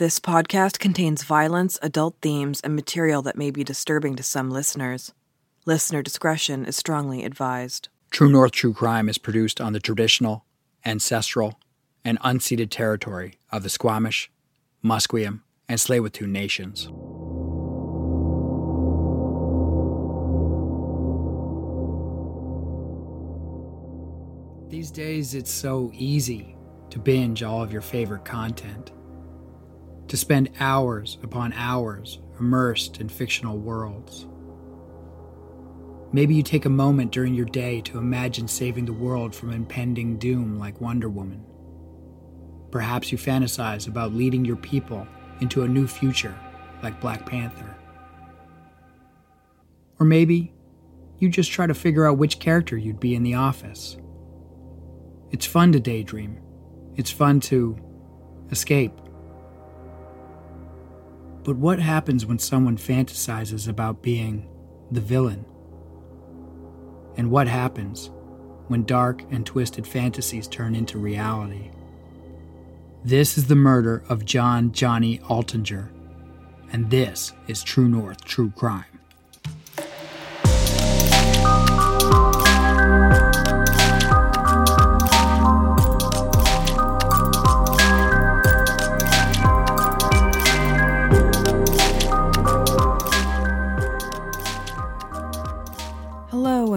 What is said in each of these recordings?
This podcast contains violence, adult themes, and material that may be disturbing to some listeners. Listener discretion is strongly advised. True North True Crime is produced on the traditional, ancestral, and unceded territory of the Squamish, Musqueam, and Tsleil-Waututh nations. These days, it's so easy to binge all of your favorite content, to spend hours upon hours immersed in fictional worlds. Maybe you take a moment during your day to imagine saving the world from impending doom like Wonder Woman. Perhaps you fantasize about leading your people into a new future like Black Panther. Or maybe you just try to figure out which character you'd be in the office. It's fun to daydream. It's fun to escape. But what happens when someone fantasizes about being the villain? And what happens when dark and twisted fantasies turn into reality? This is the murder of John Johnny Altinger, and this is True North True Crime.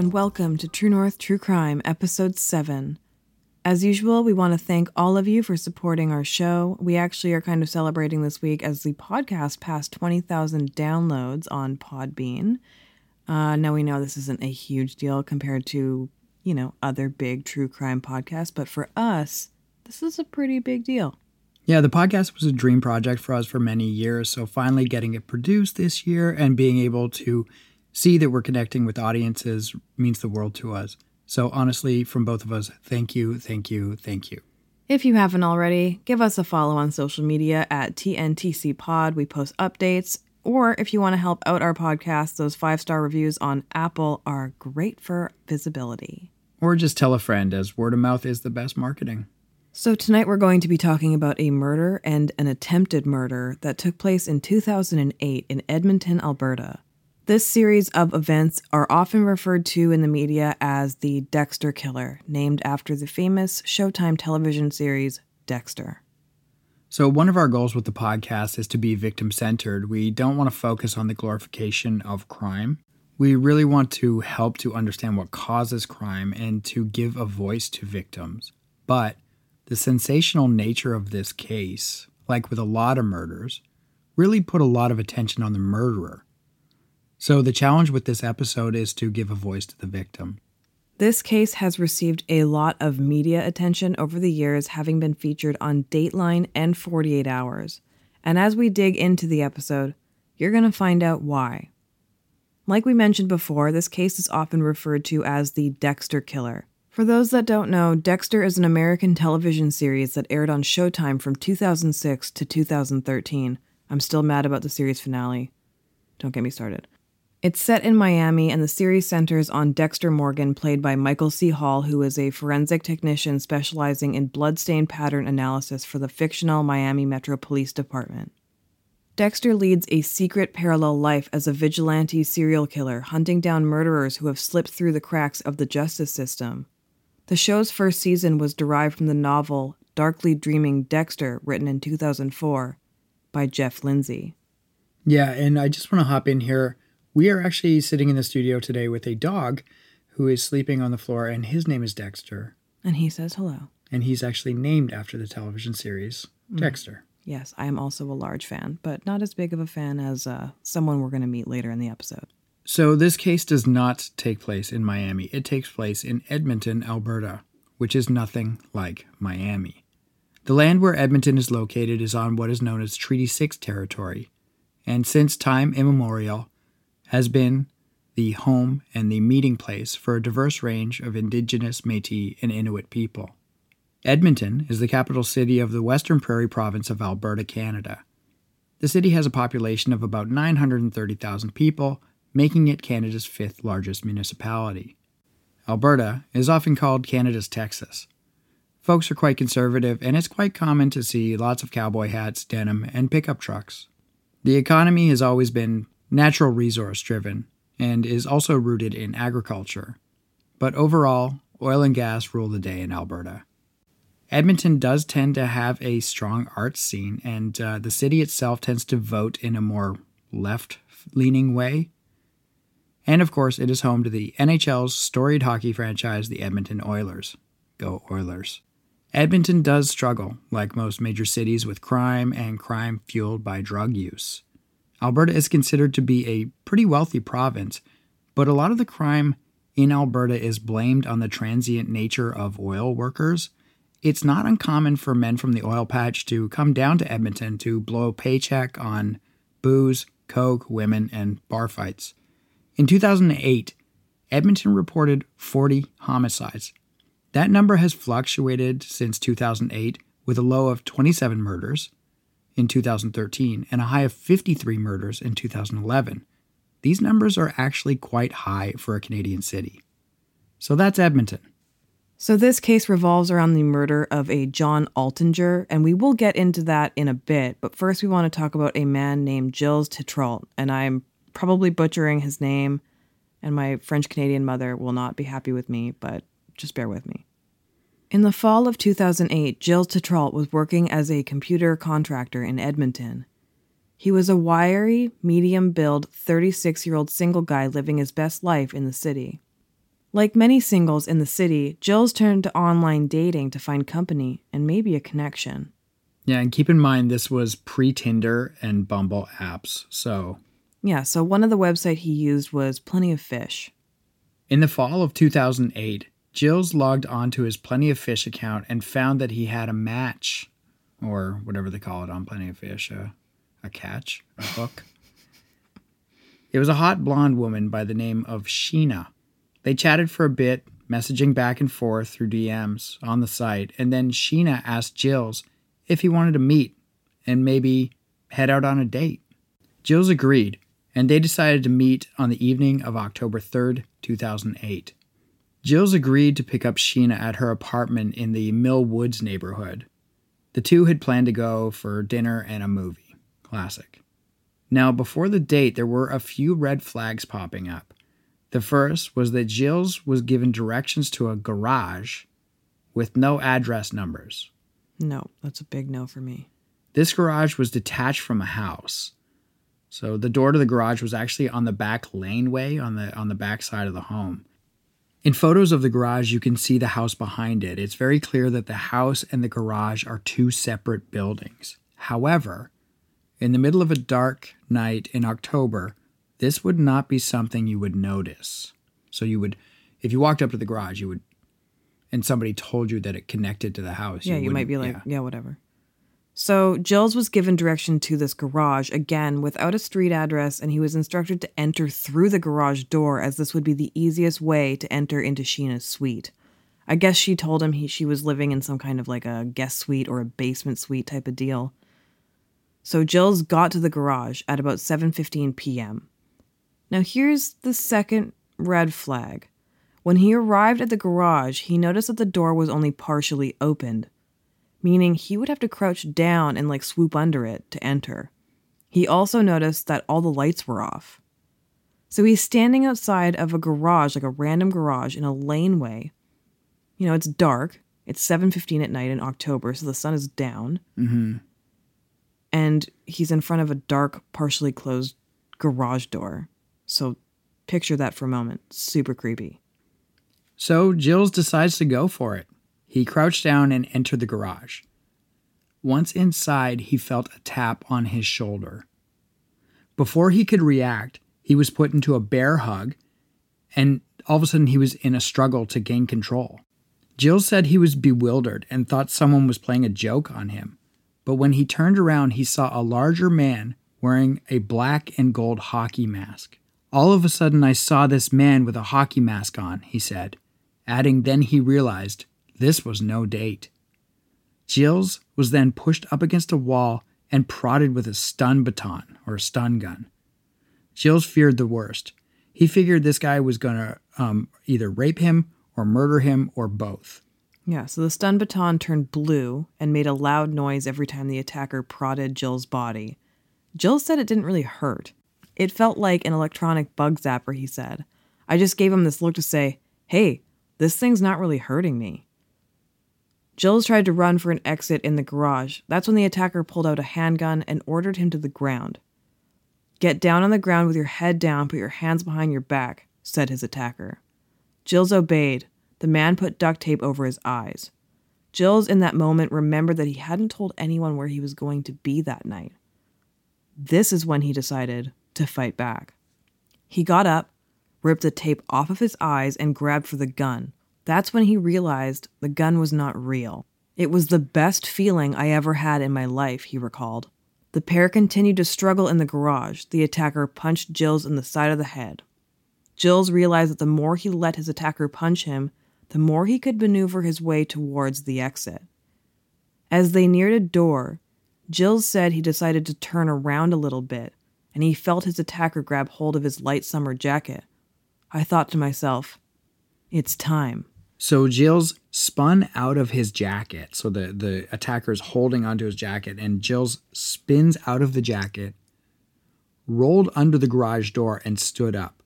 And welcome to True North True Crime, Episode 7. As usual, we want to thank all of you for supporting our show. We actually are kind of celebrating this week as the podcast passed 20,000 downloads on Podbean. Uh, now we know this isn't a huge deal compared to, you know, other big true crime podcasts, but for us, this is a pretty big deal. Yeah, the podcast was a dream project for us for many years. So finally getting it produced this year and being able to see that we're connecting with audiences means the world to us. So honestly, from both of us, thank you, thank you, thank you. If you haven't already, give us a follow on social media at TNTC Pod. We post updates. Or if you want to help out our podcast, those five star reviews on Apple are great for visibility. Or just tell a friend, as word of mouth is the best marketing. So, tonight we're going to be talking about a murder and an attempted murder that took place in 2008 in Edmonton, Alberta. This series of events are often referred to in the media as the Dexter Killer, named after the famous Showtime television series Dexter. So, one of our goals with the podcast is to be victim centered. We don't want to focus on the glorification of crime. We really want to help to understand what causes crime and to give a voice to victims. But the sensational nature of this case, like with a lot of murders, really put a lot of attention on the murderer. So, the challenge with this episode is to give a voice to the victim. This case has received a lot of media attention over the years, having been featured on Dateline and 48 Hours. And as we dig into the episode, you're going to find out why. Like we mentioned before, this case is often referred to as the Dexter Killer. For those that don't know, Dexter is an American television series that aired on Showtime from 2006 to 2013. I'm still mad about the series finale. Don't get me started. It's set in Miami, and the series centers on Dexter Morgan, played by Michael C. Hall, who is a forensic technician specializing in bloodstain pattern analysis for the fictional Miami Metro Police Department. Dexter leads a secret parallel life as a vigilante serial killer, hunting down murderers who have slipped through the cracks of the justice system. The show's first season was derived from the novel Darkly Dreaming Dexter, written in 2004 by Jeff Lindsay. Yeah, and I just want to hop in here. We are actually sitting in the studio today with a dog who is sleeping on the floor, and his name is Dexter. And he says hello. And he's actually named after the television series Dexter. Yes, I am also a large fan, but not as big of a fan as uh, someone we're going to meet later in the episode. So, this case does not take place in Miami. It takes place in Edmonton, Alberta, which is nothing like Miami. The land where Edmonton is located is on what is known as Treaty 6 territory, and since time immemorial has been the home and the meeting place for a diverse range of Indigenous, Metis, and Inuit people. Edmonton is the capital city of the Western Prairie province of Alberta, Canada. The city has a population of about 930,000 people, making it Canada's fifth largest municipality. Alberta is often called Canada's Texas. Folks are quite conservative, and it's quite common to see lots of cowboy hats, denim, and pickup trucks. The economy has always been natural resource driven and is also rooted in agriculture. But overall, oil and gas rule the day in Alberta. Edmonton does tend to have a strong arts scene, and uh, the city itself tends to vote in a more left leaning way. And of course, it is home to the NHL's storied hockey franchise, the Edmonton Oilers. Go Oilers. Edmonton does struggle, like most major cities, with crime and crime fueled by drug use. Alberta is considered to be a pretty wealthy province, but a lot of the crime in Alberta is blamed on the transient nature of oil workers. It's not uncommon for men from the oil patch to come down to Edmonton to blow a paycheck on booze, coke, women, and bar fights. In 2008, Edmonton reported 40 homicides, that number has fluctuated since 2008 with a low of 27 murders in 2013 and a high of 53 murders in 2011. These numbers are actually quite high for a Canadian city. So that's Edmonton. So this case revolves around the murder of a John Altinger, and we will get into that in a bit. But first, we want to talk about a man named Gilles Tetreault, and I'm probably butchering his name, and my French Canadian mother will not be happy with me, but just bear with me. In the fall of 2008, Gilles Tetreault was working as a computer contractor in Edmonton. He was a wiry, medium build, 36 year old single guy living his best life in the city. Like many singles in the city, Gilles turned to online dating to find company and maybe a connection. Yeah, and keep in mind this was pre Tinder and Bumble apps, so. Yeah, so one of the websites he used was Plenty of Fish. In the fall of 2008, Gilles logged onto his Plenty of Fish account and found that he had a match, or whatever they call it on Plenty of Fish, uh, a catch, a hook. It was a hot blonde woman by the name of Sheena. They chatted for a bit, messaging back and forth through DMs on the site, and then Sheena asked Gilles if he wanted to meet and maybe head out on a date. Gilles agreed, and they decided to meet on the evening of October 3rd, 2008. Gilles agreed to pick up Sheena at her apartment in the Mill Woods neighborhood. The two had planned to go for dinner and a movie. Classic. Now, before the date, there were a few red flags popping up. The first was that Gilles was given directions to a garage with no address numbers. No, that's a big no for me. This garage was detached from a house. So the door to the garage was actually on the back laneway on the on the back side of the home. In photos of the garage, you can see the house behind it. It's very clear that the house and the garage are two separate buildings. However, in the middle of a dark night in October, this would not be something you would notice. So you would, if you walked up to the garage, you would, and somebody told you that it connected to the house. Yeah, you, you might be like, yeah. yeah, whatever. So Gilles was given direction to this garage again without a street address, and he was instructed to enter through the garage door as this would be the easiest way to enter into Sheena's suite. I guess she told him he, she was living in some kind of like a guest suite or a basement suite type of deal. So Gilles got to the garage at about 7:15 p.m. Now here's the second red flag. When he arrived at the garage, he noticed that the door was only partially opened meaning he would have to crouch down and like swoop under it to enter. He also noticed that all the lights were off. So he's standing outside of a garage, like a random garage in a laneway. You know, it's dark. It's 7:15 at night in October, so the sun is down. Mm-hmm. And he's in front of a dark, partially closed garage door. So picture that for a moment. Super creepy. So Gilles decides to go for it. He crouched down and entered the garage. Once inside, he felt a tap on his shoulder. Before he could react, he was put into a bear hug, and all of a sudden he was in a struggle to gain control. Gilles said he was bewildered and thought someone was playing a joke on him. But when he turned around, he saw a larger man wearing a black and gold hockey mask. All of a sudden, I saw this man with a hockey mask on, he said, adding, then he realized this was no date. Gilles was then pushed up against a wall and prodded with a stun baton or a stun gun. Gilles feared the worst. He figured this guy was going to um, either rape him or murder him or both. Yeah, so the stun baton turned blue and made a loud noise every time the attacker prodded Gilles' body. Gilles said it didn't really hurt. It felt like an electronic bug zapper, he said. I just gave him this look to say, hey, this thing's not really hurting me. Gilles tried to run for an exit in the garage. That's when the attacker pulled out a handgun and ordered him to the ground. Get down on the ground with your head down, put your hands behind your back, said his attacker. Gilles obeyed. The man put duct tape over his eyes. Gilles, in that moment, remembered that he hadn't told anyone where he was going to be that night. This is when he decided to fight back. He got up, ripped the tape off of his eyes, and grabbed for the gun. That's when he realized the gun was not real. It was the best feeling I ever had in my life, he recalled. The pair continued to struggle in the garage. The attacker punched Gilles in the side of the head. Gilles realized that the more he let his attacker punch him, the more he could maneuver his way towards the exit. As they neared a door, Gilles said he decided to turn around a little bit, and he felt his attacker grab hold of his light summer jacket. I thought to myself, it's time. So Gilles spun out of his jacket. So the, the attacker's holding onto his jacket, and Gilles spins out of the jacket, rolled under the garage door, and stood up.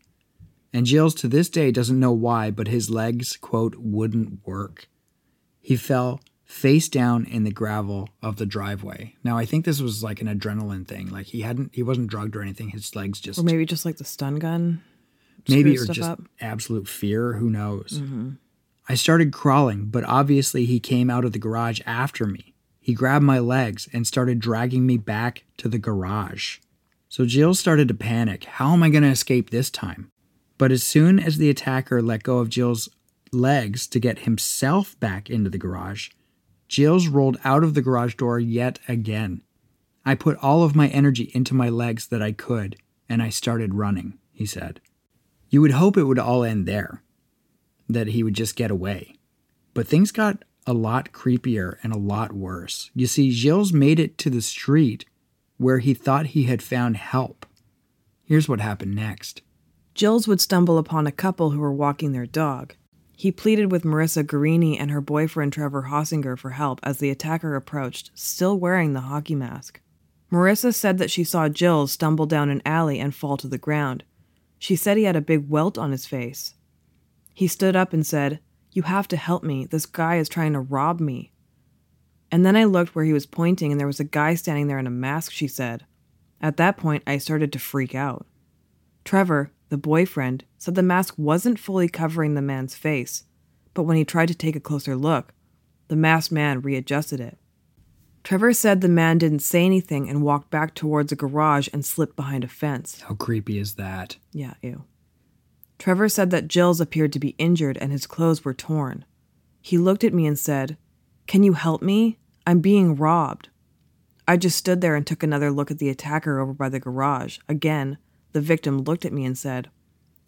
And Gilles to this day doesn't know why, but his legs, quote, wouldn't work. He fell face down in the gravel of the driveway. Now I think this was like an adrenaline thing. Like he hadn't he wasn't drugged or anything. His legs just Or maybe just like the stun gun. maybe or just up. absolute fear, who knows. Mm-hmm. I started crawling, but obviously he came out of the garage after me. He grabbed my legs and started dragging me back to the garage. So Gilles started to panic. How am I going to escape this time? But as soon as the attacker let go of Gilles' legs to get himself back into the garage, Gilles rolled out of the garage door yet again. I put all of my energy into my legs that I could, and I started running, he said. You would hope it would all end there, that he would just get away. But things got a lot creepier and a lot worse. You see, Gilles made it to the street where he thought he had found help. Here's what happened next. Gilles would stumble upon a couple who were walking their dog. He pleaded with Marissa Guarini and her boyfriend Trevor Hossinger for help as the attacker approached, still wearing the hockey mask. Marissa said that she saw Gilles stumble down an alley and fall to the ground. She said he had a big welt on his face. He stood up and said, You have to help me. This guy is trying to rob me. And then I looked where he was pointing, and there was a guy standing there in a mask, she said. At that point, I started to freak out. Trevor, the boyfriend, said the mask wasn't fully covering the man's face, but when he tried to take a closer look, the masked man readjusted it. Trevor said the man didn't say anything and walked back towards a garage and slipped behind a fence. How creepy is that? Yeah, ew. Trevor said that Gilles appeared to be injured and his clothes were torn. He looked at me and said, Can you help me? I'm being robbed. I just stood there and took another look at the attacker over by the garage. Again, the victim looked at me and said,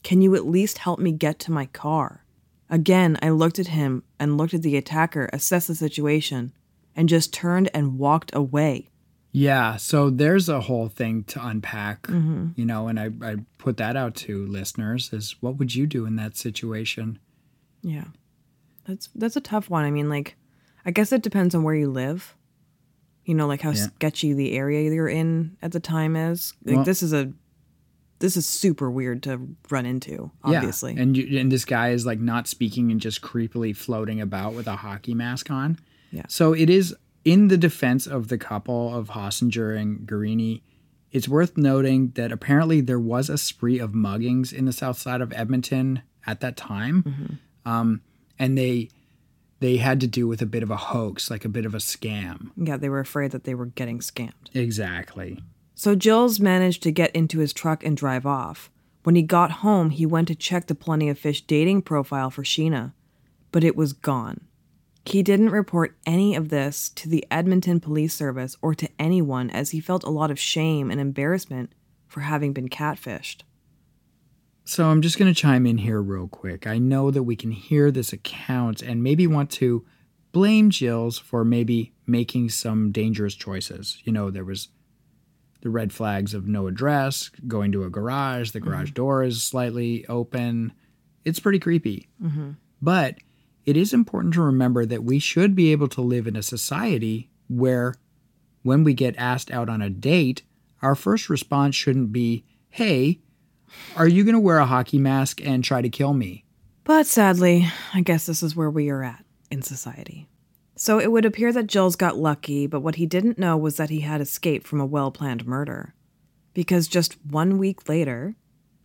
Can you at least help me get to my car? Again, I looked at him and looked at the attacker, assessed the situation, and just turned and walked away. Yeah, so there's a whole thing to unpack, Mm-hmm. you know, and I, I put that out to listeners is what would you do in that situation? Yeah. That's that's a tough one. I mean, like I guess it depends on where you live. You know, like how Yeah. sketchy the area you're in at the time is. Like Well- this is a this is super weird to run into, obviously. Yeah. And you, and this guy is like not speaking and just creepily floating about with a hockey mask on. Yeah. So it is in the defense of the couple of Hossinger and Guarini. It's worth noting that apparently there was a spree of muggings in the south side of Edmonton at that time, Mm-hmm. um, and they they had to do with a bit of a hoax, like a bit of a scam. yeah, they were afraid that they were getting scammed. Exactly. So Gilles managed to get into his truck and drive off. When he got home, he went to check the Plenty of Fish dating profile for Sheena, but it was gone. He didn't report any of this to the Edmonton Police Service or to anyone as he felt a lot of shame and embarrassment for having been catfished. So I'm just going to chime in here real quick. I know that we can hear this account and maybe want to blame Gilles for maybe making some dangerous choices. You know, there was the red flags of no address, going to a garage, the garage mm-hmm. door is slightly open. It's pretty creepy. Mm-hmm. But it is important to remember that we should be able to live in a society where, when we get asked out on a date, our first response shouldn't be, Hey, are you going to wear a hockey mask and try to kill me? But sadly, I guess this is where we are at in society. So it would appear that Gilles got lucky, but what he didn't know was that he had escaped from a well planned murder. Because just one week later,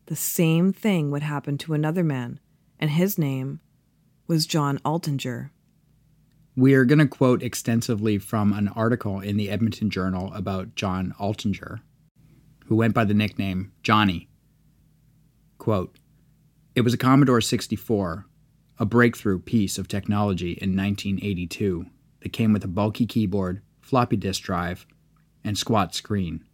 the same thing would happen to another man, and his name was John Altinger. We are going to quote extensively from an article in the Edmonton Journal about John Altinger, who went by the nickname Johnny. Quote, it was a Commodore 64, a breakthrough piece of technology in 1982 that came with a bulky keyboard, floppy disk drive, and squat screen.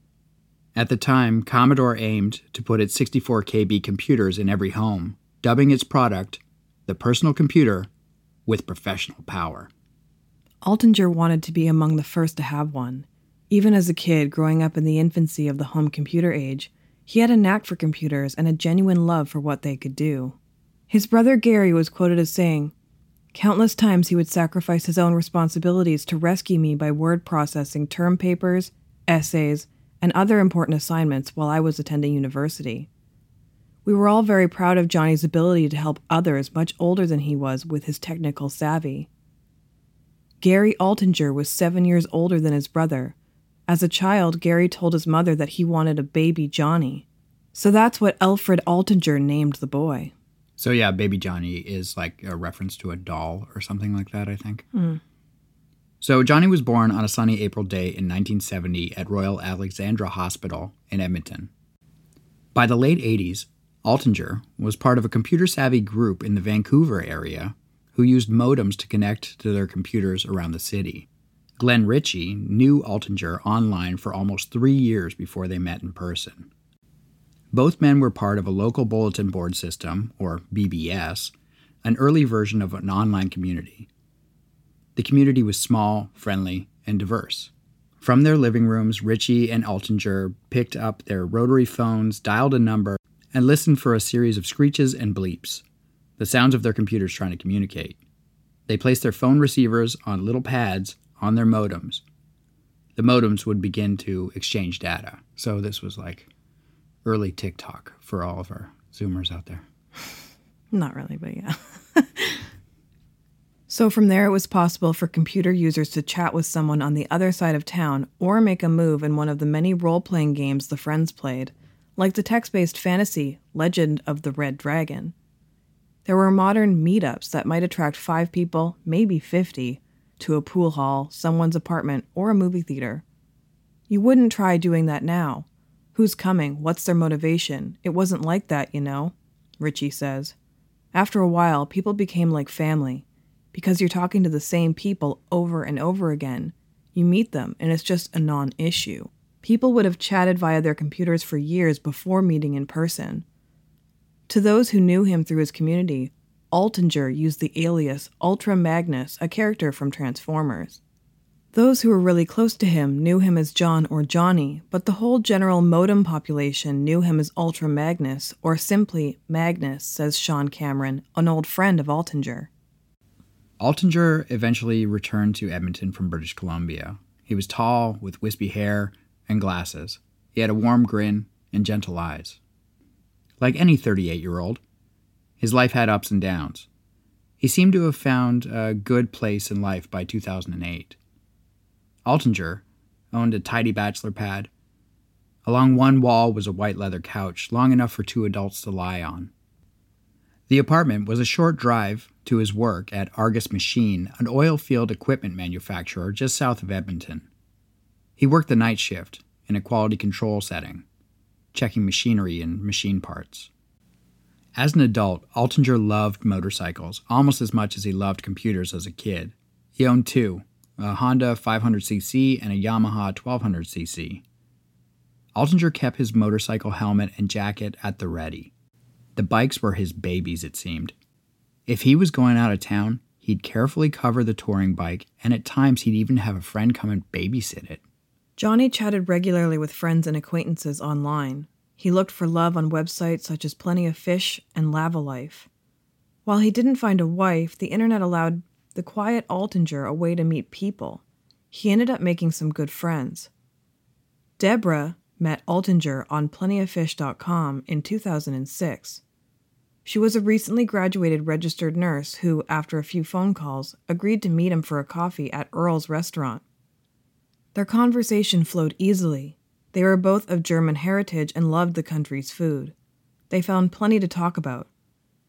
At the time, Commodore aimed to put its 64 KB computers in every home, dubbing its product the personal computer with professional power. Altinger wanted to be among the first to have one. Even as a kid growing up in the infancy of the home computer age, he had a knack for computers and a genuine love for what they could do. His brother Gary was quoted as saying, Countless times he would sacrifice his own responsibilities to rescue me by word processing term papers, essays, and other important assignments while I was attending university. We were all very proud of Johnny's ability to help others much older than he was with his technical savvy. Gary Altinger was seven years older than his brother. As a child, Gary told his mother that he wanted a baby Johnny. So that's what Alfred Altinger named the boy. So, yeah, Baby Johnny is like a reference to a doll or something like that, I think. Mm. So, Johnny was born on a sunny April day in 1970 at Royal Alexandra Hospital in Edmonton. By the late 80s, Altinger was part of a computer savvy group in the Vancouver area who used modems to connect to their computers around the city. Glenn Ritchie knew Altinger online for almost three years before they met in person. Both men were part of a local bulletin board system, or BBS, an early version of an online community. The community was small, friendly, and diverse. From their living rooms, Ritchie and Altinger picked up their rotary phones, dialed a number, and listened for a series of screeches and bleeps, the sounds of their computers trying to communicate. They placed their phone receivers on little pads on their modems. The modems would begin to exchange data. So this was like early TikTok for all of our Zoomers out there. Not really, but yeah. so from there, it was possible for computer users to chat with someone on the other side of town or make a move in one of the many role playing games the friends played, like the text based fantasy Legend of the Red Dragon. There were modem meetups that might attract five people, maybe 50, to a pool hall, someone's apartment, or a movie theater. You wouldn't try doing that now. Who's coming? What's their motivation? It wasn't like that, you know, Ritchie says. After a while, people became like family. Because you're talking to the same people over and over again, you meet them and it's just a non issue. People would have chatted via their computers for years before meeting in person. To those who knew him through his community, Altinger used the alias Ultra Magnus, a character from Transformers. Those who were really close to him knew him as John or Johnny, but the whole general modem population knew him as Ultra Magnus, or simply Magnus, says Sean Cameron, an old friend of Altinger. Altinger eventually returned to Edmonton from British Columbia. He was tall, with wispy hair and glasses. He had a warm grin and gentle eyes. Like any 38 year old, his life had ups and downs. He seemed to have found a good place in life by 2008. Altinger owned a tidy bachelor pad. Along one wall was a white leather couch, long enough for two adults to lie on. The apartment was a short drive to his work at Argus Machine, an oil field equipment manufacturer just south of Edmonton. He worked the night shift in a quality control setting, checking machinery and machine parts. As an adult, Altinger loved motorcycles almost as much as he loved computers as a kid. He owned two a Honda 500cc and a Yamaha 1200cc. Altinger kept his motorcycle helmet and jacket at the ready. The bikes were his babies, it seemed. If he was going out of town, he'd carefully cover the touring bike, and at times he'd even have a friend come and babysit it. Johnny chatted regularly with friends and acquaintances online. He looked for love on websites such as Plenty of Fish and Lavalife. While he didn't find a wife, the internet allowed the quiet Altinger a way to meet people. He ended up making some good friends. Deborah met Altinger on plentyoffish.com in 2006. She was a recently graduated registered nurse who, after a few phone calls, agreed to meet him for a coffee at Earl's restaurant. Their conversation flowed easily. They were both of German heritage and loved the country's food. They found plenty to talk about.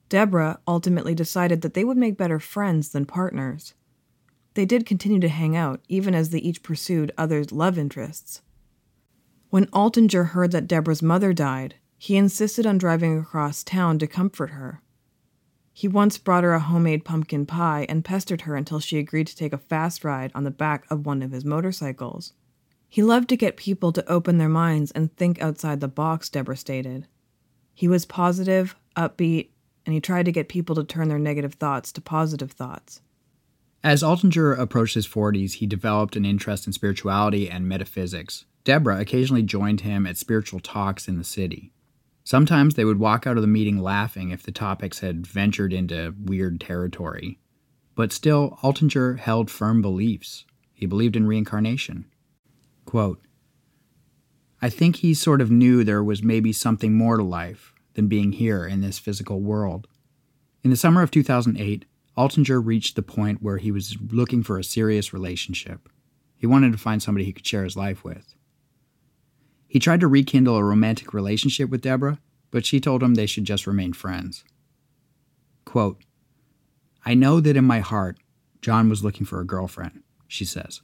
Deborah ultimately decided that they would make better friends than partners. They did continue to hang out, even as they each pursued others' love interests. When Altinger heard that Deborah's mother died, he insisted on driving across town to comfort her. He once brought her a homemade pumpkin pie and pestered her until she agreed to take a fast ride on the back of one of his motorcycles. He loved to get people to open their minds and think outside the box, Deborah stated. He was positive, upbeat, and he tried to get people to turn their negative thoughts to positive thoughts. As Altinger approached his 40s, he developed an interest in spirituality and metaphysics. Deborah occasionally joined him at spiritual talks in the city. Sometimes they would walk out of the meeting laughing if the topics had ventured into weird territory. But still, Altinger held firm beliefs. He believed in reincarnation. Quote, I think he sort of knew there was maybe something more to life than being here in this physical world. In the summer of 2008, Altinger reached the point where he was looking for a serious relationship. He wanted to find somebody he could share his life with. He tried to rekindle a romantic relationship with Deborah, but she told him they should just remain friends. Quote, I know that in my heart, John was looking for a girlfriend, she says.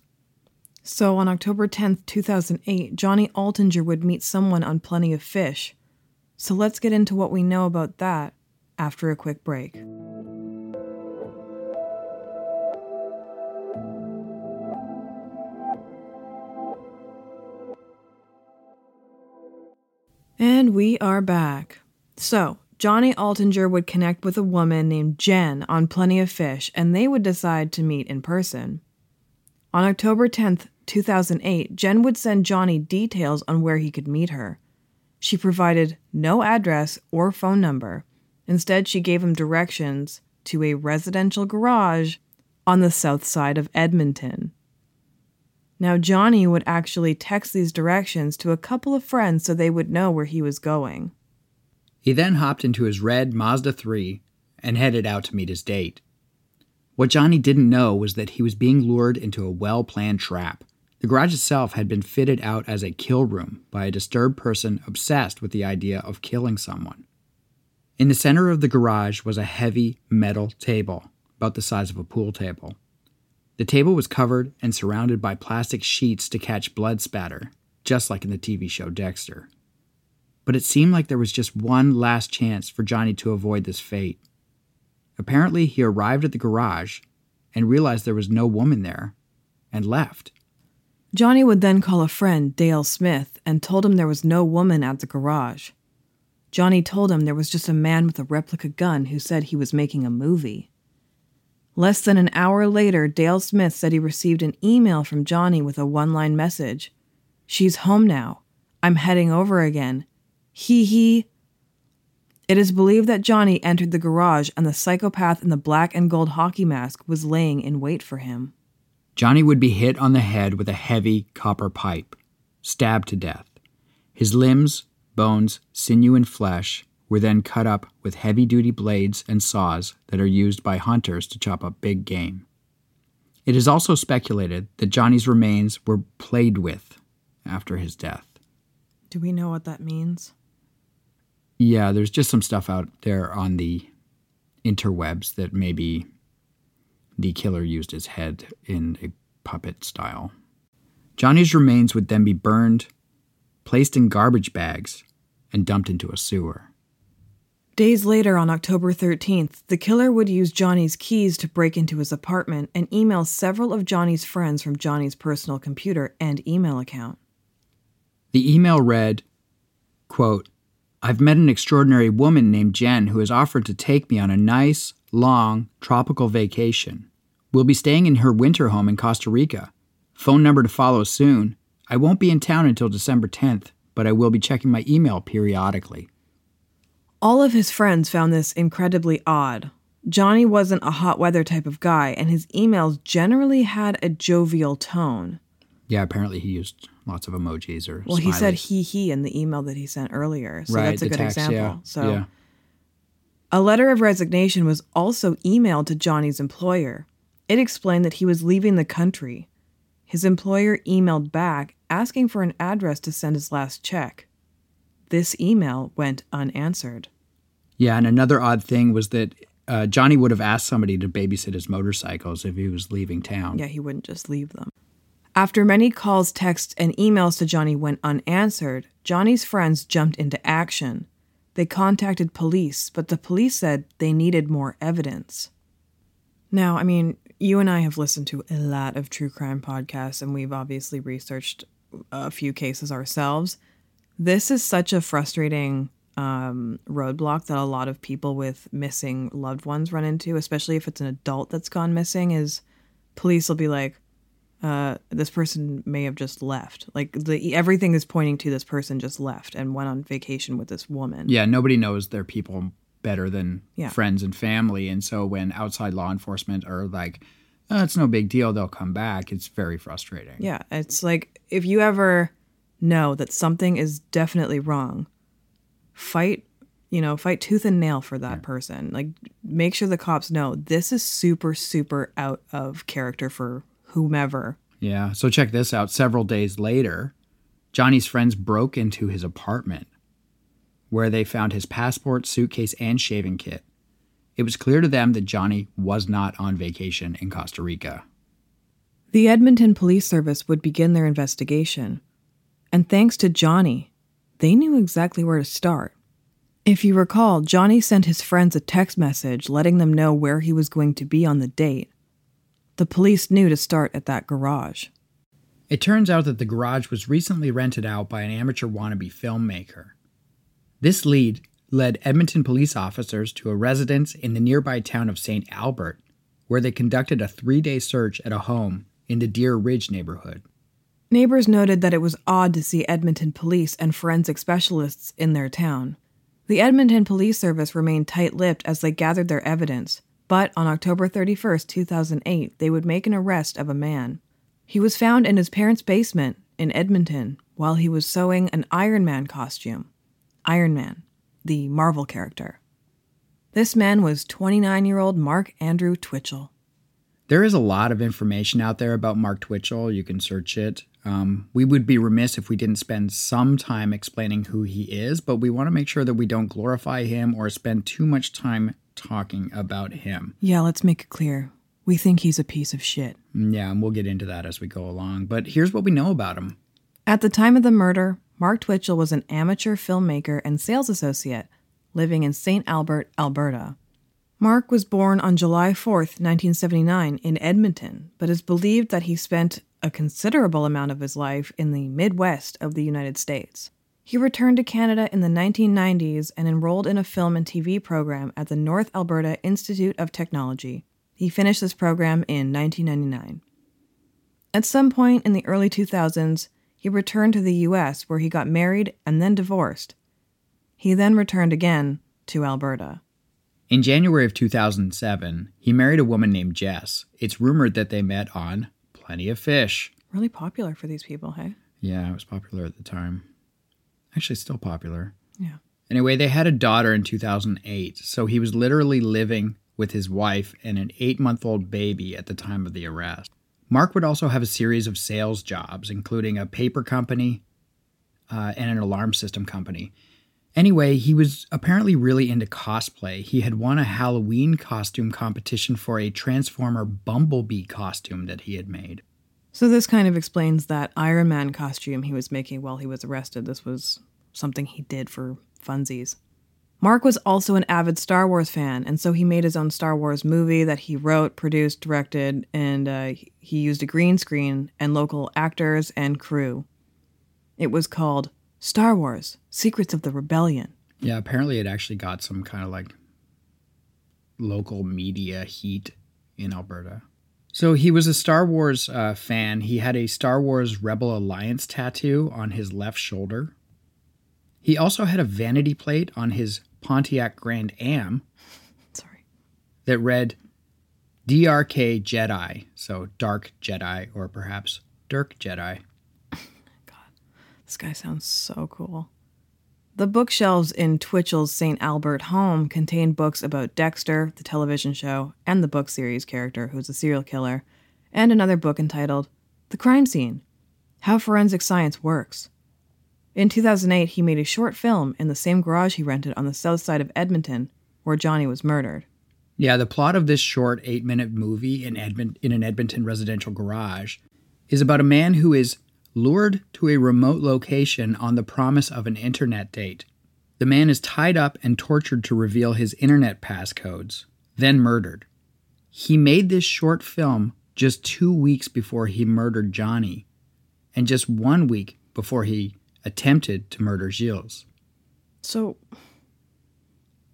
So on October 10th, 2008, Johnny Altinger would meet someone on Plenty of Fish. So let's get into what we know about that after a quick break. And we are back. So, Johnny Altinger would connect with a woman named Jen on Plenty of Fish, and they would decide to meet in person. On October 10th, 2008, Jen would send Johnny details on where he could meet her. She provided no address or phone number. Instead, she gave him directions to a residential garage on the south side of Edmonton. Now, Johnny would actually text these directions to a couple of friends so they would know where he was going. He then hopped into his red Mazda 3 and headed out to meet his date. What Johnny didn't know was that he was being lured into a well planned trap. The garage itself had been fitted out as a kill room by a disturbed person obsessed with the idea of killing someone. In the center of the garage was a heavy metal table, about the size of a pool table. The table was covered and surrounded by plastic sheets to catch blood spatter, just like in the TV show Dexter. But it seemed like there was just one last chance for Johnny to avoid this fate. Apparently, he arrived at the garage and realized there was no woman there and left. Johnny would then call a friend, Dale Smith, and told him there was no woman at the garage. Johnny told him there was just a man with a replica gun who said he was making a movie. Less than an hour later, Dale Smith said he received an email from Johnny with a one line message She's home now. I'm heading over again. Hee hee. It is believed that Johnny entered the garage and the psychopath in the black and gold hockey mask was laying in wait for him. Johnny would be hit on the head with a heavy copper pipe, stabbed to death. His limbs, bones, sinew, and flesh were then cut up with heavy duty blades and saws that are used by hunters to chop up big game. It is also speculated that Johnny's remains were played with after his death. Do we know what that means? Yeah, there's just some stuff out there on the interwebs that maybe the killer used his head in a puppet style. Johnny's remains would then be burned, placed in garbage bags, and dumped into a sewer. Days later, on October 13th, the killer would use Johnny's keys to break into his apartment and email several of Johnny's friends from Johnny's personal computer and email account. The email read, quote, I've met an extraordinary woman named Jen who has offered to take me on a nice, long, tropical vacation. We'll be staying in her winter home in Costa Rica. Phone number to follow soon. I won't be in town until December 10th, but I will be checking my email periodically. All of his friends found this incredibly odd. Johnny wasn't a hot weather type of guy, and his emails generally had a jovial tone. Yeah, apparently he used lots of emojis or. Well, he said he he in the email that he sent earlier, so right, that's a good text, example. Yeah, So yeah. a letter of resignation was also emailed to Johnny's employer. It explained that he was leaving the country. His employer emailed back asking for an address to send his last check. This email went unanswered. Yeah, and another odd thing was that uh, Johnny would have asked somebody to babysit his motorcycles if he was leaving town. Yeah, he wouldn't just leave them. After many calls, texts, and emails to Johnny went unanswered, Johnny's friends jumped into action. They contacted police, but the police said they needed more evidence. Now, I mean, you and I have listened to a lot of true crime podcasts, and we've obviously researched a few cases ourselves. This is such a frustrating um, roadblock that a lot of people with missing loved ones run into, especially if it's an adult that's gone missing. Is police will be like, uh, "This person may have just left." Like the everything is pointing to this person just left and went on vacation with this woman. Yeah, nobody knows their people better than Yeah. friends and family. And so when outside law enforcement are like, oh, it's no big deal, they'll come back, it's very frustrating. Yeah, it's like if you ever know that something is definitely wrong, fight, you know, fight tooth and nail for that person. Like make sure the cops know this is super super out of character for whomever. Yeah. So check this out. Several days later, Johnny's friends broke into his apartment where they found his passport, suitcase, and shaving kit. It was clear to them that Johnny was not on vacation in Costa Rica. The Edmonton Police Service would begin their investigation. And thanks to Johnny, they knew exactly where to start. If you recall, Johnny sent his friends a text message letting them know where he was going to be on the date. The police knew to start at that garage. It turns out that the garage was recently rented out by an amateur wannabe filmmaker. This lead led Edmonton police officers to a residence in the nearby town of St. Albert, where they conducted a three day search at a home in the Deer Ridge neighborhood. Neighbors noted that it was odd to see Edmonton police and forensic specialists in their town. The Edmonton Police Service remained tight lipped as they gathered their evidence, but on October 31, 2008, they would make an arrest of a man. He was found in his parents' basement in Edmonton while he was sewing an Iron Man costume. Iron Man, the Marvel character. This man was 29 year old Mark Andrew Twitchell. There is a lot of information out there about Mark Twitchell. You can search it. Um, we would be remiss if we didn't spend some time explaining who he is, but we want to make sure that we don't glorify him or spend too much time talking about him. Yeah, let's make it clear. We think he's a piece of shit. Yeah, and we'll get into that as we go along. But here's what we know about him. At the time of the murder, Mark Twitchell was an amateur filmmaker and sales associate living in St. Albert, Alberta. Mark was born on July 4th, 1979, in Edmonton, but is believed that he spent a considerable amount of his life in the Midwest of the United States. He returned to Canada in the 1990s and enrolled in a film and TV program at the North Alberta Institute of Technology. He finished this program in 1999. At some point in the early 2000s, he returned to the US where he got married and then divorced. He then returned again to Alberta. In January of 2007, he married a woman named Jess. It's rumored that they met on Plenty of Fish. Really popular for these people, hey? Yeah, it was popular at the time. Actually, still popular. Yeah. Anyway, they had a daughter in 2008, so he was literally living with his wife and an eight month old baby at the time of the arrest. Mark would also have a series of sales jobs, including a paper company uh, and an alarm system company. Anyway, he was apparently really into cosplay. He had won a Halloween costume competition for a Transformer Bumblebee costume that he had made. So this kind of explains that Iron Man costume he was making while he was arrested. This was something he did for funsies. Mark was also an avid Star Wars fan, and so he made his own Star Wars movie that he wrote, produced, directed, and uh, he used a green screen and local actors and crew. It was called Star Wars Secrets of the Rebellion. Yeah, apparently it actually got some kind of like local media heat in Alberta. So he was a Star Wars uh, fan. He had a Star Wars Rebel Alliance tattoo on his left shoulder. He also had a vanity plate on his Pontiac Grand Am. Sorry. that read DRK Jedi, so Dark Jedi, or perhaps Dirk Jedi. This guy sounds so cool. The bookshelves in Twitchell's St. Albert home contain books about Dexter, the television show, and the book series character who's a serial killer, and another book entitled The Crime Scene How Forensic Science Works. In 2008, he made a short film in the same garage he rented on the south side of Edmonton where Johnny was murdered. Yeah, the plot of this short eight minute movie in, Edmont- in an Edmonton residential garage is about a man who is lured to a remote location on the promise of an internet date. The man is tied up and tortured to reveal his internet passcodes, then murdered. He made this short film just two weeks before he murdered Johnny, and just one week before he attempted to murder Gilles. So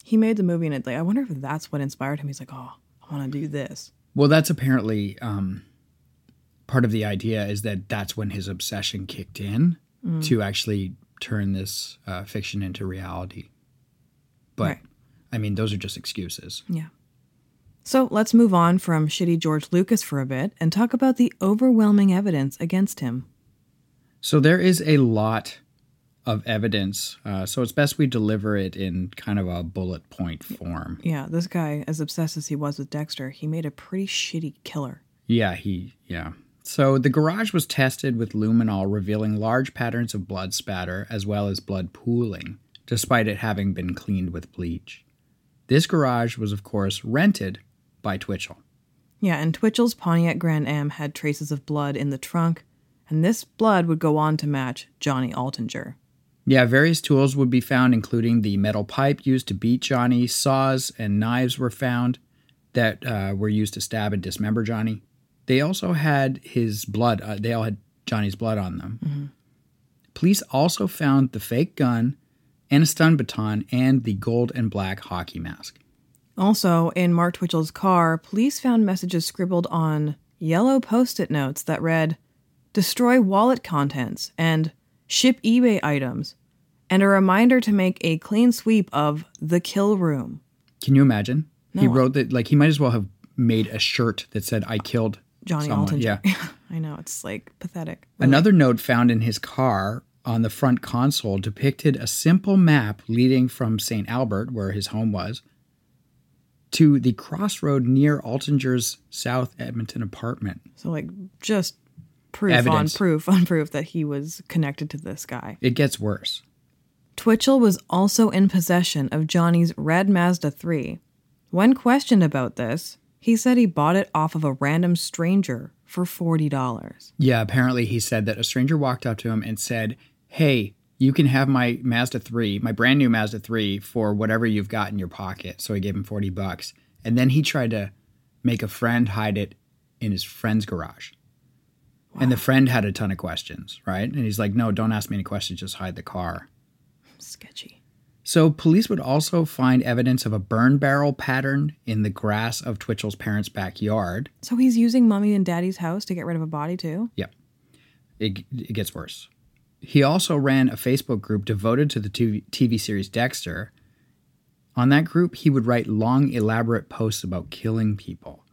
he made the movie and it, like I wonder if that's what inspired him. He's like, "Oh, I want to do this." Well, that's apparently um, part of the idea is that that's when his obsession kicked in to actually turn this uh, fiction into reality. But Right. I mean, those are just excuses. Yeah. So let's move on from shitty George Lucas for a bit and talk about the overwhelming evidence against him. So there is a lot of evidence. Uh, so it's best we deliver it in kind of a bullet point form. Yeah, this guy, as obsessed as he was with Dexter, he made a pretty shitty killer. Yeah, he, yeah. So the garage was tested with luminol, revealing large patterns of blood spatter as well as blood pooling, despite it having been cleaned with bleach. This garage was, of course, rented by Twitchell. Yeah, and Twitchell's Pontiac Grand Am had traces of blood in the trunk, and this blood would go on to match Johnny Altinger. Yeah, various tools would be found, including the metal pipe used to beat Johnny. Saws and knives were found that uh, were used to stab and dismember Johnny. They also had his blood. Uh, they all had Johnny's blood on them. Police also found the fake gun and a stun baton and the gold and black hockey mask. Also, in Mark Twitchell's car, police found messages scribbled on yellow post it notes that read, Destroy wallet contents and ship eBay items, and a reminder to make a clean sweep of the kill room. Can you imagine? He wrote that like he might as well have made a shirt that said "I killed Johnny someone." Altinger. Yeah. I know, it's like pathetic. Another note found in his car on the front console depicted a simple map leading from St. Albert, where his home was, to the crossroad near Altinger's South Edmonton apartment. So, like, just proof Evidence. on proof on proof that he was connected to this guy. It gets worse. Twitchell was also in possession of Johnny's red Mazda 3. When questioned about this, he said he bought it off of a random stranger for $40. Yeah, apparently he said that a stranger walked up to him and said, Hey, you can have my Mazda 3, my brand new Mazda 3, for whatever you've got in your pocket. So he gave him 40 bucks. And then he tried to make a friend hide it in his friend's garage. And the friend had a ton of questions, right? And he's like, No, don't ask me any questions, just hide the car. Sketchy. So police would also find evidence of a burn barrel pattern in the grass of Twitchell's parents' backyard. So he's using mommy and daddy's house to get rid of a body, too? Yep. It, it gets worse. He also ran a Facebook group devoted to the TV, TV series Dexter. On that group, he would write long, elaborate posts about killing people.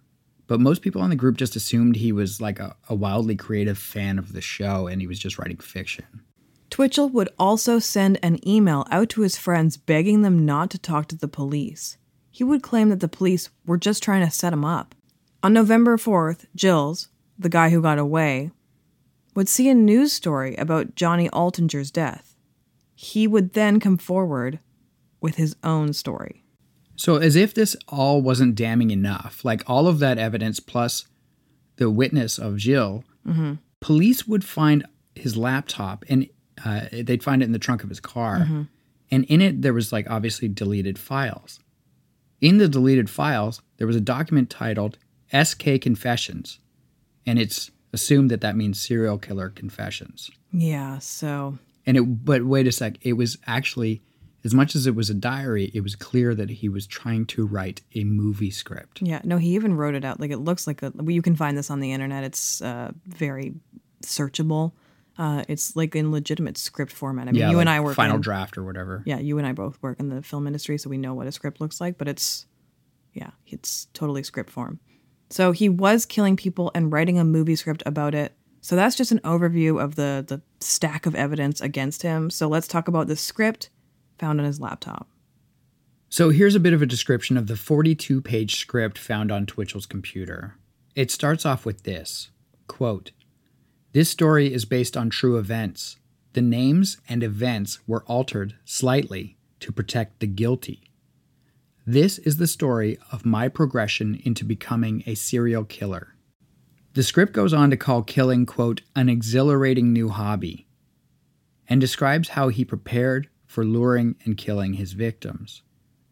But most people on the group just assumed he was like a, a wildly creative fan of the show and he was just writing fiction. Twitchell would also send an email out to his friends begging them not to talk to the police. He would claim that the police were just trying to set him up. On November 4th, Gilles, the guy who got away, would see a news story about Johnny Altinger's death. He would then come forward with his own story. So, as if this all wasn't damning enough, like all of that evidence plus the witness of Gilles, mm-hmm. police would find his laptop and uh, they'd find it in the trunk of his car. And in it, there was like obviously deleted files. In the deleted files, there was a document titled SK Confessions. And it's assumed that that means serial killer confessions. Yeah, so And it, but wait a sec, it was actually, as much as it was a diary, it was clear that he was trying to write a movie script. Yeah, no, he even wrote it out. Like it looks like a. You can find this on the internet. It's uh, very searchable. Uh, it's like in legitimate script format. I mean, you like and I work final in, draft or whatever. Yeah, you and I both work in the film industry, so we know what a script looks like. But it's yeah, it's totally script form. So he was killing people and writing a movie script about it. So that's just an overview of the the stack of evidence against him. So let's talk about the script found on his laptop. So here's a bit of a description of the 42 page script found on Twitchell's computer. It starts off with this quote, This story is based on true events. The names and events were altered slightly to protect the guilty. This is the story of my progression into becoming a serial killer. The script goes on to call killing, quote, an exhilarating new hobby, and describes how he prepared for luring and killing his victims.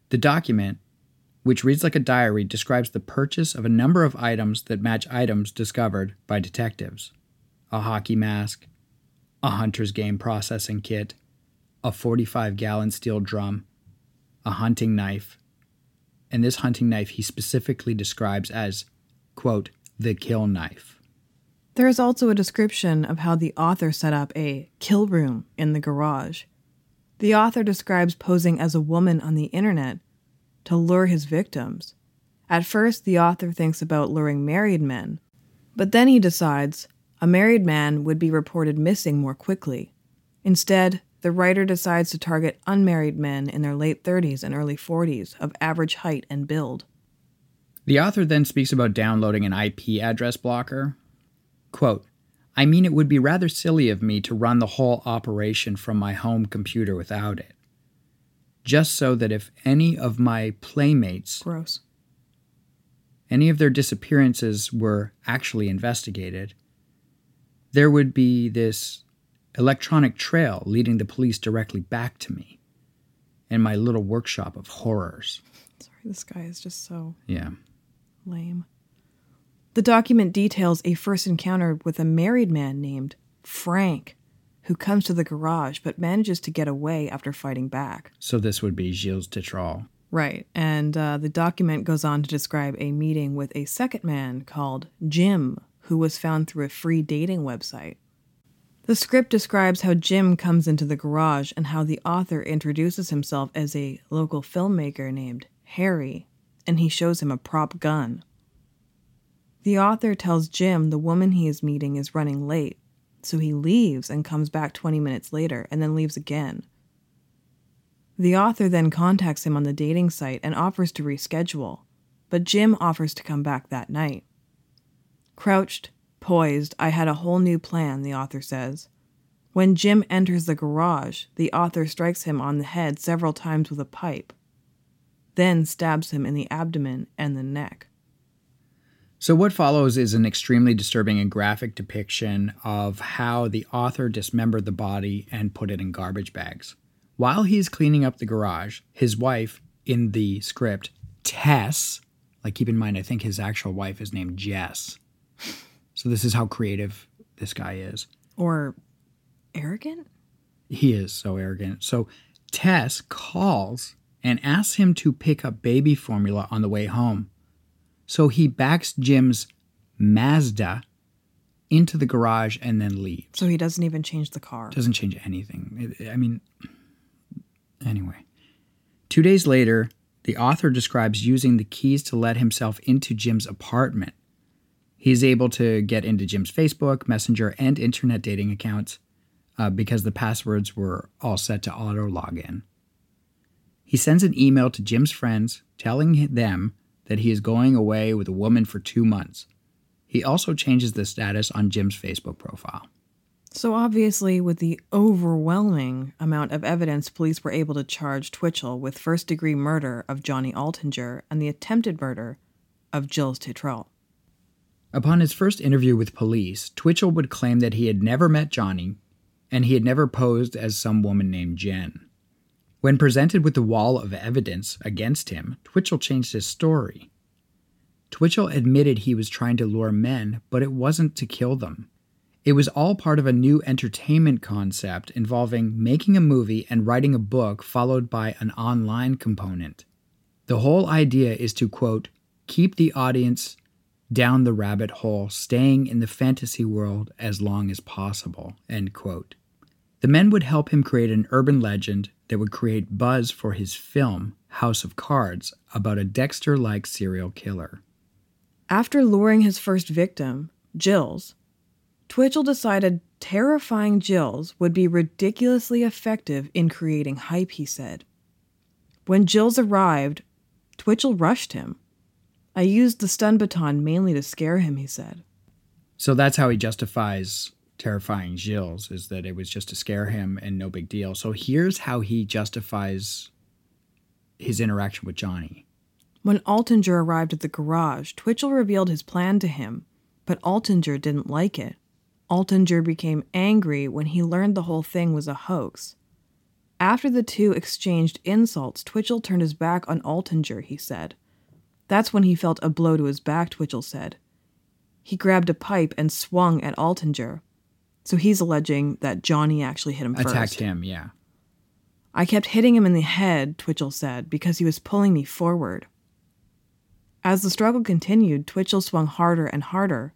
The document, which reads like a diary, describes the purchase of a number of items that match items discovered by detectives a hockey mask, a hunter's game processing kit, a 45 gallon steel drum, a hunting knife, and this hunting knife he specifically describes as, quote, the kill knife. There is also a description of how the author set up a kill room in the garage. The author describes posing as a woman on the internet to lure his victims. At first, the author thinks about luring married men, but then he decides a married man would be reported missing more quickly. Instead, the writer decides to target unmarried men in their late 30s and early 40s of average height and build. The author then speaks about downloading an IP address blocker. Quote, I mean, it would be rather silly of me to run the whole operation from my home computer without it. Just so that if any of my playmates, Gross. any of their disappearances were actually investigated, there would be this electronic trail leading the police directly back to me and my little workshop of horrors. Sorry, this guy is just so Yeah. lame. The document details a first encounter with a married man named Frank, who comes to the garage but manages to get away after fighting back. So this would be Gilles Tetrault. Right, and uh, the document goes on to describe a meeting with a second man called Jim, who was found through a free dating website. The script describes how Jim comes into the garage and how the author introduces himself as a local filmmaker named Harry, and he shows him a prop gun. The author tells Jim the woman he is meeting is running late, so he leaves and comes back 20 minutes later and then leaves again. The author then contacts him on the dating site and offers to reschedule, but Jim offers to come back that night. Crouched, poised, I had a whole new plan, the author says. When Jim enters the garage, the author strikes him on the head several times with a pipe, then stabs him in the abdomen and the neck. So, what follows is an extremely disturbing and graphic depiction of how the author dismembered the body and put it in garbage bags. While he's cleaning up the garage, his wife in the script, Tess, like keep in mind, I think his actual wife is named Jess. So, this is how creative this guy is. Or arrogant? He is so arrogant. So, Tess calls and asks him to pick up baby formula on the way home. So he backs Jim's Mazda into the garage and then leaves. So he doesn't even change the car. Doesn't change anything. I mean, anyway. Two days later, the author describes using the keys to let himself into Jim's apartment. He's able to get into Jim's Facebook, Messenger, and internet dating accounts uh, because the passwords were all set to auto login. He sends an email to Jim's friends telling them that he is going away with a woman for two months. He also changes the status on Jim's Facebook profile. So obviously, with the overwhelming amount of evidence, police were able to charge Twitchell with first degree murder of Johnny Altinger and the attempted murder of Gilles Tetrault. Upon his first interview with police, Twitchell would claim that he had never met Johnny and he had never posed as some woman named Jen. When presented with the wall of evidence against him, Twitchell changed his story. Twitchell admitted he was trying to lure men, but it wasn't to kill them. It was all part of a new entertainment concept involving making a movie and writing a book, followed by an online component. The whole idea is to, quote, keep the audience down the rabbit hole, staying in the fantasy world as long as possible, end quote. The men would help him create an urban legend that would create buzz for his film. House of Cards about a Dexter like serial killer. After luring his first victim, Gilles, Twitchell decided terrifying Gilles would be ridiculously effective in creating hype, he said. When Gilles arrived, Twitchell rushed him. I used the stun baton mainly to scare him, he said. So that's how he justifies terrifying Gilles, is that it was just to scare him and no big deal. So here's how he justifies his interaction with Johnny. When Altinger arrived at the garage, Twitchell revealed his plan to him, but Altinger didn't like it. Altinger became angry when he learned the whole thing was a hoax. After the two exchanged insults, Twitchell turned his back on Altinger, he said. That's when he felt a blow to his back, Twitchell said. He grabbed a pipe and swung at Altinger. So he's alleging that Johnny actually hit him Attacked first. him, yeah. I kept hitting him in the head, Twitchell said, because he was pulling me forward. As the struggle continued, Twitchell swung harder and harder.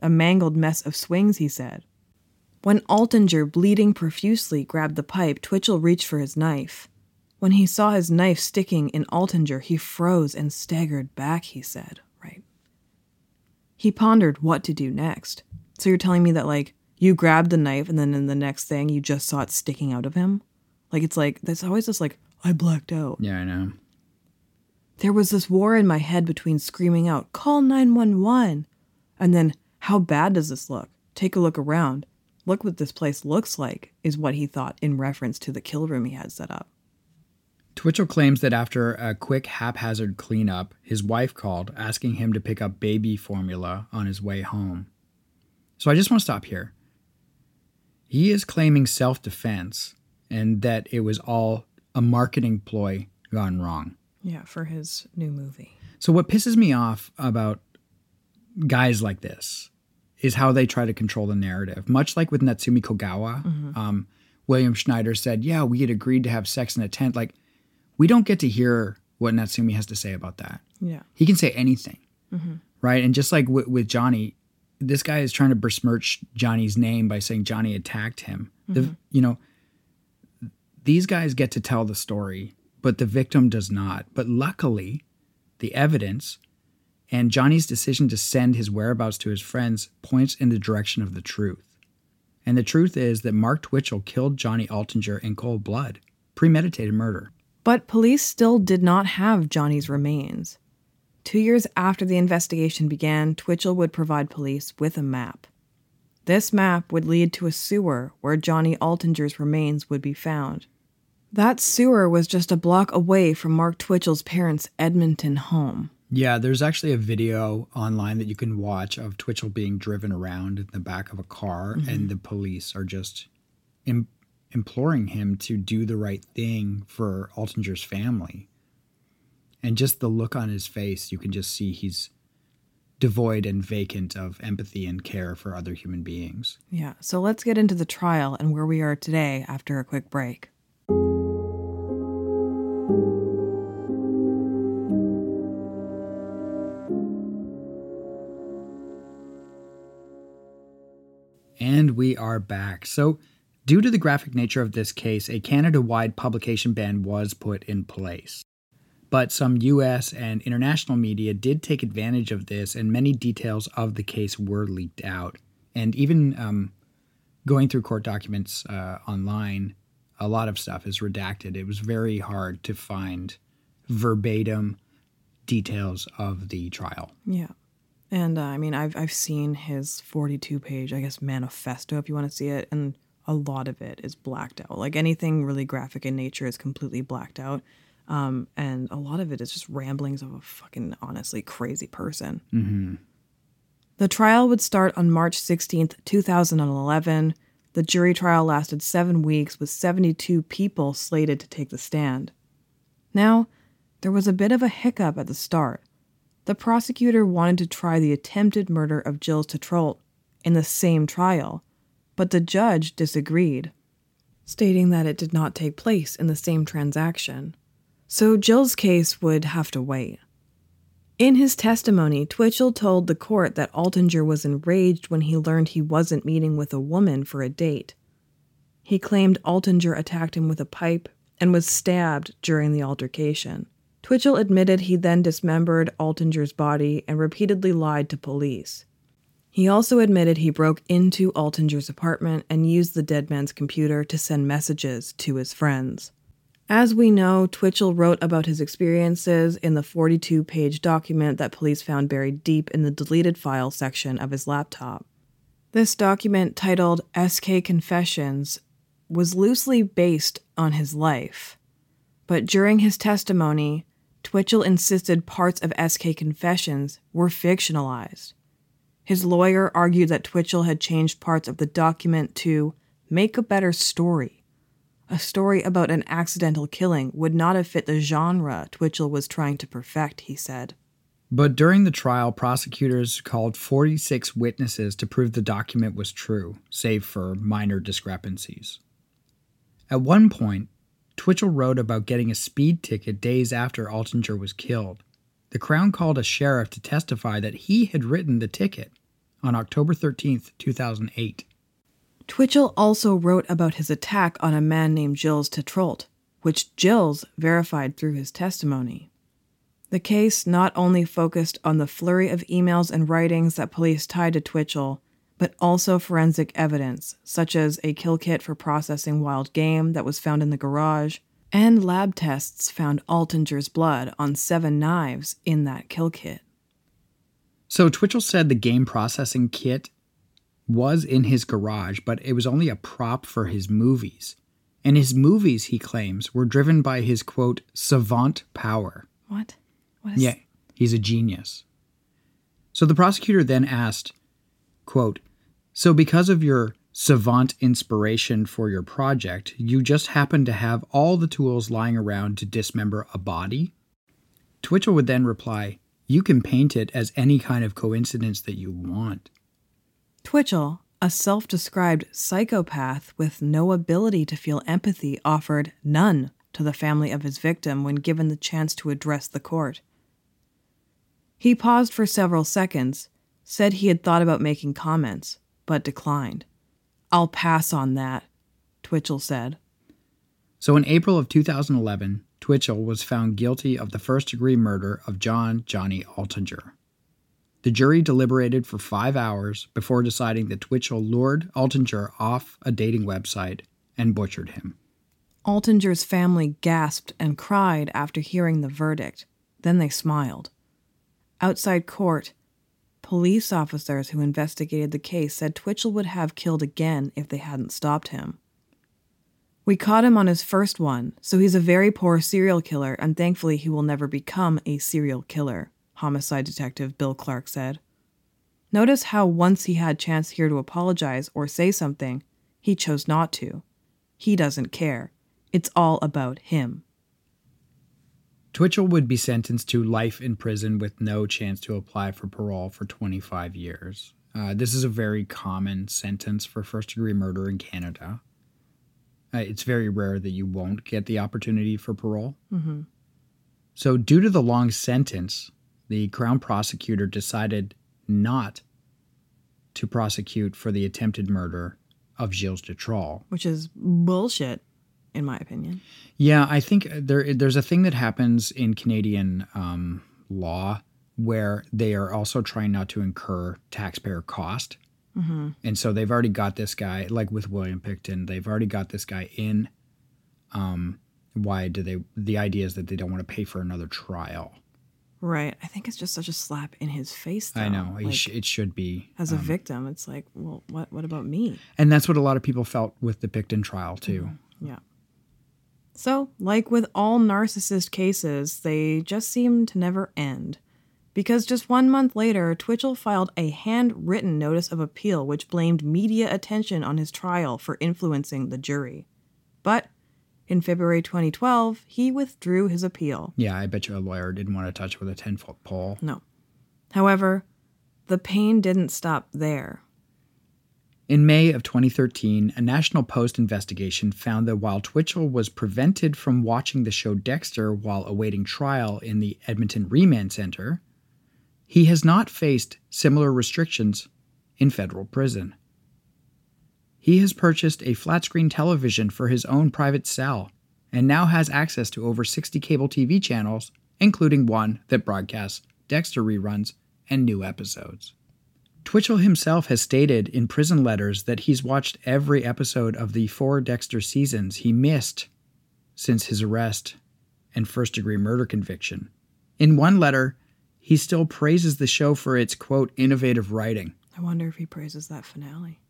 A mangled mess of swings, he said. When Altinger, bleeding profusely, grabbed the pipe, Twitchell reached for his knife. When he saw his knife sticking in Altinger, he froze and staggered back, he said. Right. He pondered what to do next. So you're telling me that, like, you grabbed the knife and then in the next thing you just saw it sticking out of him? Like, it's like, there's always this, like, I blacked out. Yeah, I know. There was this war in my head between screaming out, call 911, and then, how bad does this look? Take a look around. Look what this place looks like, is what he thought in reference to the kill room he had set up. Twitchell claims that after a quick haphazard cleanup, his wife called asking him to pick up baby formula on his way home. So I just want to stop here. He is claiming self defense and that it was all a marketing ploy gone wrong. Yeah, for his new movie. So, what pisses me off about guys like this is how they try to control the narrative. Much like with Natsumi Kogawa, um, William Schneider said, Yeah, we had agreed to have sex in a tent. Like, we don't get to hear what Natsumi has to say about that. Yeah. He can say anything, mm-hmm. right? And just like with, with Johnny, this guy is trying to besmirch Johnny's name by saying Johnny attacked him. The, mm-hmm. you know, these guys get to tell the story, but the victim does not. But luckily, the evidence and Johnny's decision to send his whereabouts to his friends points in the direction of the truth. And the truth is that Mark Twitchell killed Johnny Altinger in cold blood, premeditated murder. But police still did not have Johnny's remains. Two years after the investigation began, Twitchell would provide police with a map. This map would lead to a sewer where Johnny Altinger's remains would be found. That sewer was just a block away from Mark Twitchell's parents' Edmonton home. Yeah, there's actually a video online that you can watch of Twitchell being driven around in the back of a car, and mm-hmm. the police are just Im- imploring him to do the right thing for Altinger's family. And just the look on his face, you can just see he's devoid and vacant of empathy and care for other human beings. Yeah, so let's get into the trial and where we are today after a quick break. And we are back. So, due to the graphic nature of this case, a Canada wide publication ban was put in place. But some US and international media did take advantage of this, and many details of the case were leaked out. And even um, going through court documents uh, online, a lot of stuff is redacted. It was very hard to find verbatim details of the trial. Yeah. And uh, I mean, I've I've seen his 42 page, I guess, manifesto if you want to see it, and a lot of it is blacked out. Like anything really graphic in nature is completely blacked out, um, and a lot of it is just ramblings of a fucking honestly crazy person. Mm-hmm. The trial would start on March 16th, 2011. The jury trial lasted seven weeks, with 72 people slated to take the stand. Now, there was a bit of a hiccup at the start. The prosecutor wanted to try the attempted murder of Gilles Tetrault in the same trial, but the judge disagreed, stating that it did not take place in the same transaction. So Gilles' case would have to wait. In his testimony, Twitchell told the court that Altinger was enraged when he learned he wasn't meeting with a woman for a date. He claimed Altinger attacked him with a pipe and was stabbed during the altercation. Twitchell admitted he then dismembered Altinger's body and repeatedly lied to police. He also admitted he broke into Altinger's apartment and used the dead man's computer to send messages to his friends. As we know, Twitchell wrote about his experiences in the 42 page document that police found buried deep in the deleted file section of his laptop. This document, titled SK Confessions, was loosely based on his life. But during his testimony, Twitchell insisted parts of SK Confessions were fictionalized. His lawyer argued that Twitchell had changed parts of the document to make a better story a story about an accidental killing would not have fit the genre Twitchell was trying to perfect, he said. But during the trial, prosecutors called 46 witnesses to prove the document was true, save for minor discrepancies. At one point, Twitchell wrote about getting a speed ticket days after Altinger was killed. The Crown called a sheriff to testify that he had written the ticket on October 13, 2008. Twitchell also wrote about his attack on a man named Gilles Tetrault, which Gilles verified through his testimony. The case not only focused on the flurry of emails and writings that police tied to Twitchell, but also forensic evidence, such as a kill kit for processing wild game that was found in the garage, and lab tests found Altinger's blood on seven knives in that kill kit. So Twitchell said the game processing kit was in his garage, but it was only a prop for his movies. And his movies, he claims, were driven by his quote, savant power. What? What is Yeah, he's a genius. So the prosecutor then asked, quote, So because of your savant inspiration for your project, you just happen to have all the tools lying around to dismember a body? Twitchell would then reply, You can paint it as any kind of coincidence that you want. Twitchell, a self described psychopath with no ability to feel empathy, offered none to the family of his victim when given the chance to address the court. He paused for several seconds, said he had thought about making comments, but declined. I'll pass on that, Twitchell said. So in April of 2011, Twitchell was found guilty of the first degree murder of John Johnny Altinger. The jury deliberated for five hours before deciding that Twitchell lured Altinger off a dating website and butchered him. Altinger's family gasped and cried after hearing the verdict. Then they smiled. Outside court, police officers who investigated the case said Twitchell would have killed again if they hadn't stopped him. We caught him on his first one, so he's a very poor serial killer, and thankfully he will never become a serial killer, homicide detective Bill Clark said. Notice how once he had chance here to apologize or say something, he chose not to. He doesn't care. It's all about him. Twitchell would be sentenced to life in prison with no chance to apply for parole for 25 years. Uh, this is a very common sentence for first degree murder in Canada. Uh, it's very rare that you won't get the opportunity for parole. Mm-hmm. So, due to the long sentence, the Crown prosecutor decided not to prosecute for the attempted murder of Gilles Tetrault. Which is bullshit, in my opinion. Yeah, I think there there's a thing that happens in Canadian um, law where they are also trying not to incur taxpayer cost. Mm-hmm. And so they've already got this guy, like with William Pickton, they've already got this guy in. Um, why do they? The idea is that they don't want to pay for another trial. Right. I think it's just such a slap in his face. Though. I know it Like, sh- it should be. as a um, victim, it's like, well, what? What about me? and that's what a lot of people felt with the Pickton trial too. Yeah. So, like with all narcissist cases, they just seem to never end. Because just one month later, Twitchell filed a handwritten notice of appeal which blamed media attention on his trial for influencing the jury. But in February 2012, he withdrew his appeal. Yeah, I bet you a lawyer didn't want to touch with a ten foot pole. No. However, the pain didn't stop there. In May of 2013, a National Post investigation found that while Twitchell was prevented from watching the show Dexter while awaiting trial in the Edmonton Remand Center, he has not faced similar restrictions in federal prison. He has purchased a flat screen television for his own private cell and now has access to over 60 cable TV channels including one that broadcasts Dexter reruns and new episodes. Twitchell himself has stated in prison letters that he's watched every episode of the four Dexter seasons he missed since his arrest and first degree murder conviction. In one letter, he still praises the show for its quote innovative writing. I wonder if he praises that finale.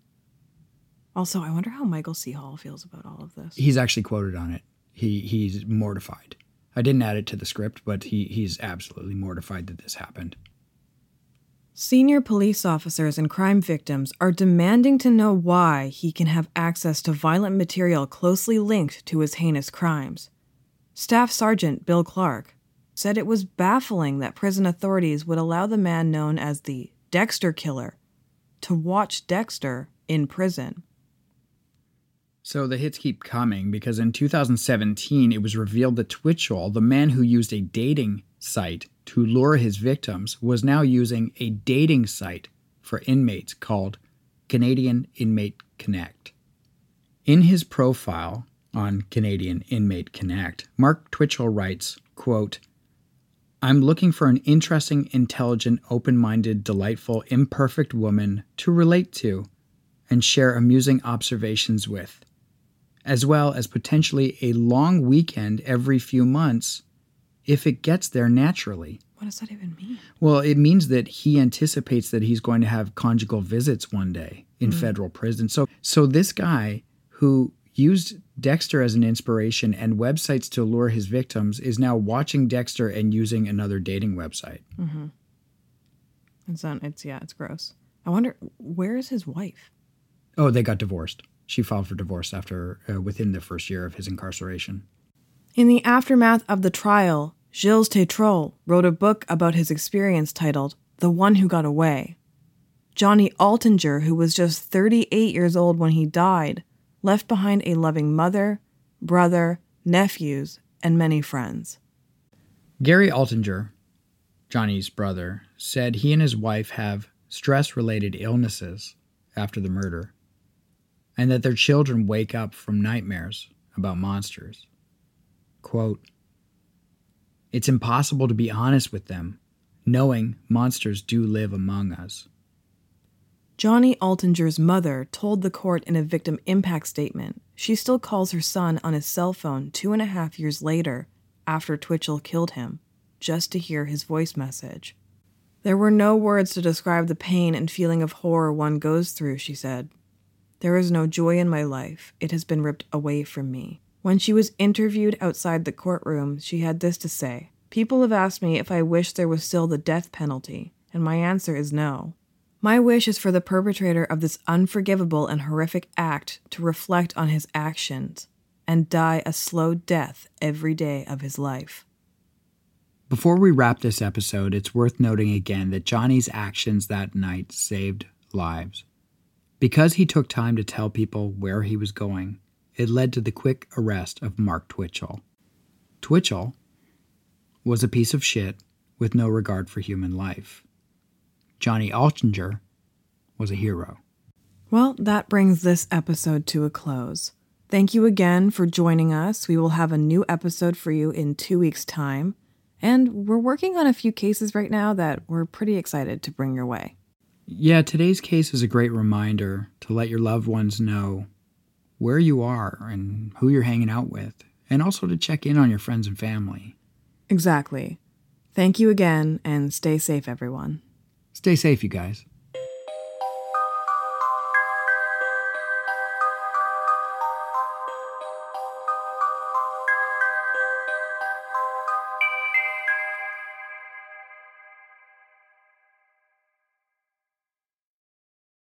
Also, I wonder how Michael C. Hall feels about all of this. He's actually quoted on it. He he's mortified. I didn't add it to the script, but he he's absolutely mortified that this happened. Senior police officers and crime victims are demanding to know why he can have access to violent material closely linked to his heinous crimes. Staff Sergeant Bill Clark said it was baffling that prison authorities would allow the man known as the Dexter Killer to watch Dexter in prison. So the hits keep coming because in 2017 it was revealed that Twitchell, the man who used a dating site to lure his victims, was now using a dating site for inmates called Canadian Inmate Connect. In his profile on Canadian Inmate Connect, Mark Twitchell writes, quote, I'm looking for an interesting, intelligent, open minded, delightful, imperfect woman to relate to and share amusing observations with, as well as potentially a long weekend every few months if it gets there naturally. What does that even mean? Well, it means that he anticipates that he's going to have conjugal visits one day in mm. federal prison. So so this guy who used Dexter as an inspiration and websites to lure his victims is now watching Dexter and using another dating website. It's not, it's yeah, it's gross. I wonder where is his wife? Oh, they got divorced. She filed for divorce after uh, within the first year of his incarceration. In the aftermath of the trial, Gilles Tétrault wrote a book about his experience titled The One Who Got Away. Johnny Altinger, who was just 38 years old when he died, left behind a loving mother, brother, nephews, and many friends. Gary Altinger, Johnny's brother, said he and his wife have stress related illnesses after the murder, and that their children wake up from nightmares about monsters. Quote, It's impossible to be honest with them, knowing monsters do live among us. Johnny Altinger's mother told the court in a victim impact statement she still calls her son on his cell phone two and a half years later after Twitchell killed him, just to hear his voice message. There were no words to describe the pain and feeling of horror one goes through, she said. There is no joy in my life. It has been ripped away from me. When she was interviewed outside the courtroom, she had this to say People have asked me if I wish there was still the death penalty, and my answer is no. My wish is for the perpetrator of this unforgivable and horrific act to reflect on his actions and die a slow death every day of his life. Before we wrap this episode, it's worth noting again that Johnny's actions that night saved lives. Because he took time to tell people where he was going, it led to the quick arrest of Mark Twitchell. Twitchell was a piece of shit with no regard for human life. Johnny Altinger was a hero. Well, that brings this episode to a close. Thank you again for joining us. We will have a new episode for you in two weeks' time. And we're working on a few cases right now that we're pretty excited to bring your way. Yeah, today's case is a great reminder to let your loved ones know where you are and who you're hanging out with, and also to check in on your friends and family. Exactly. Thank you again, and stay safe, everyone. Stay safe, you guys.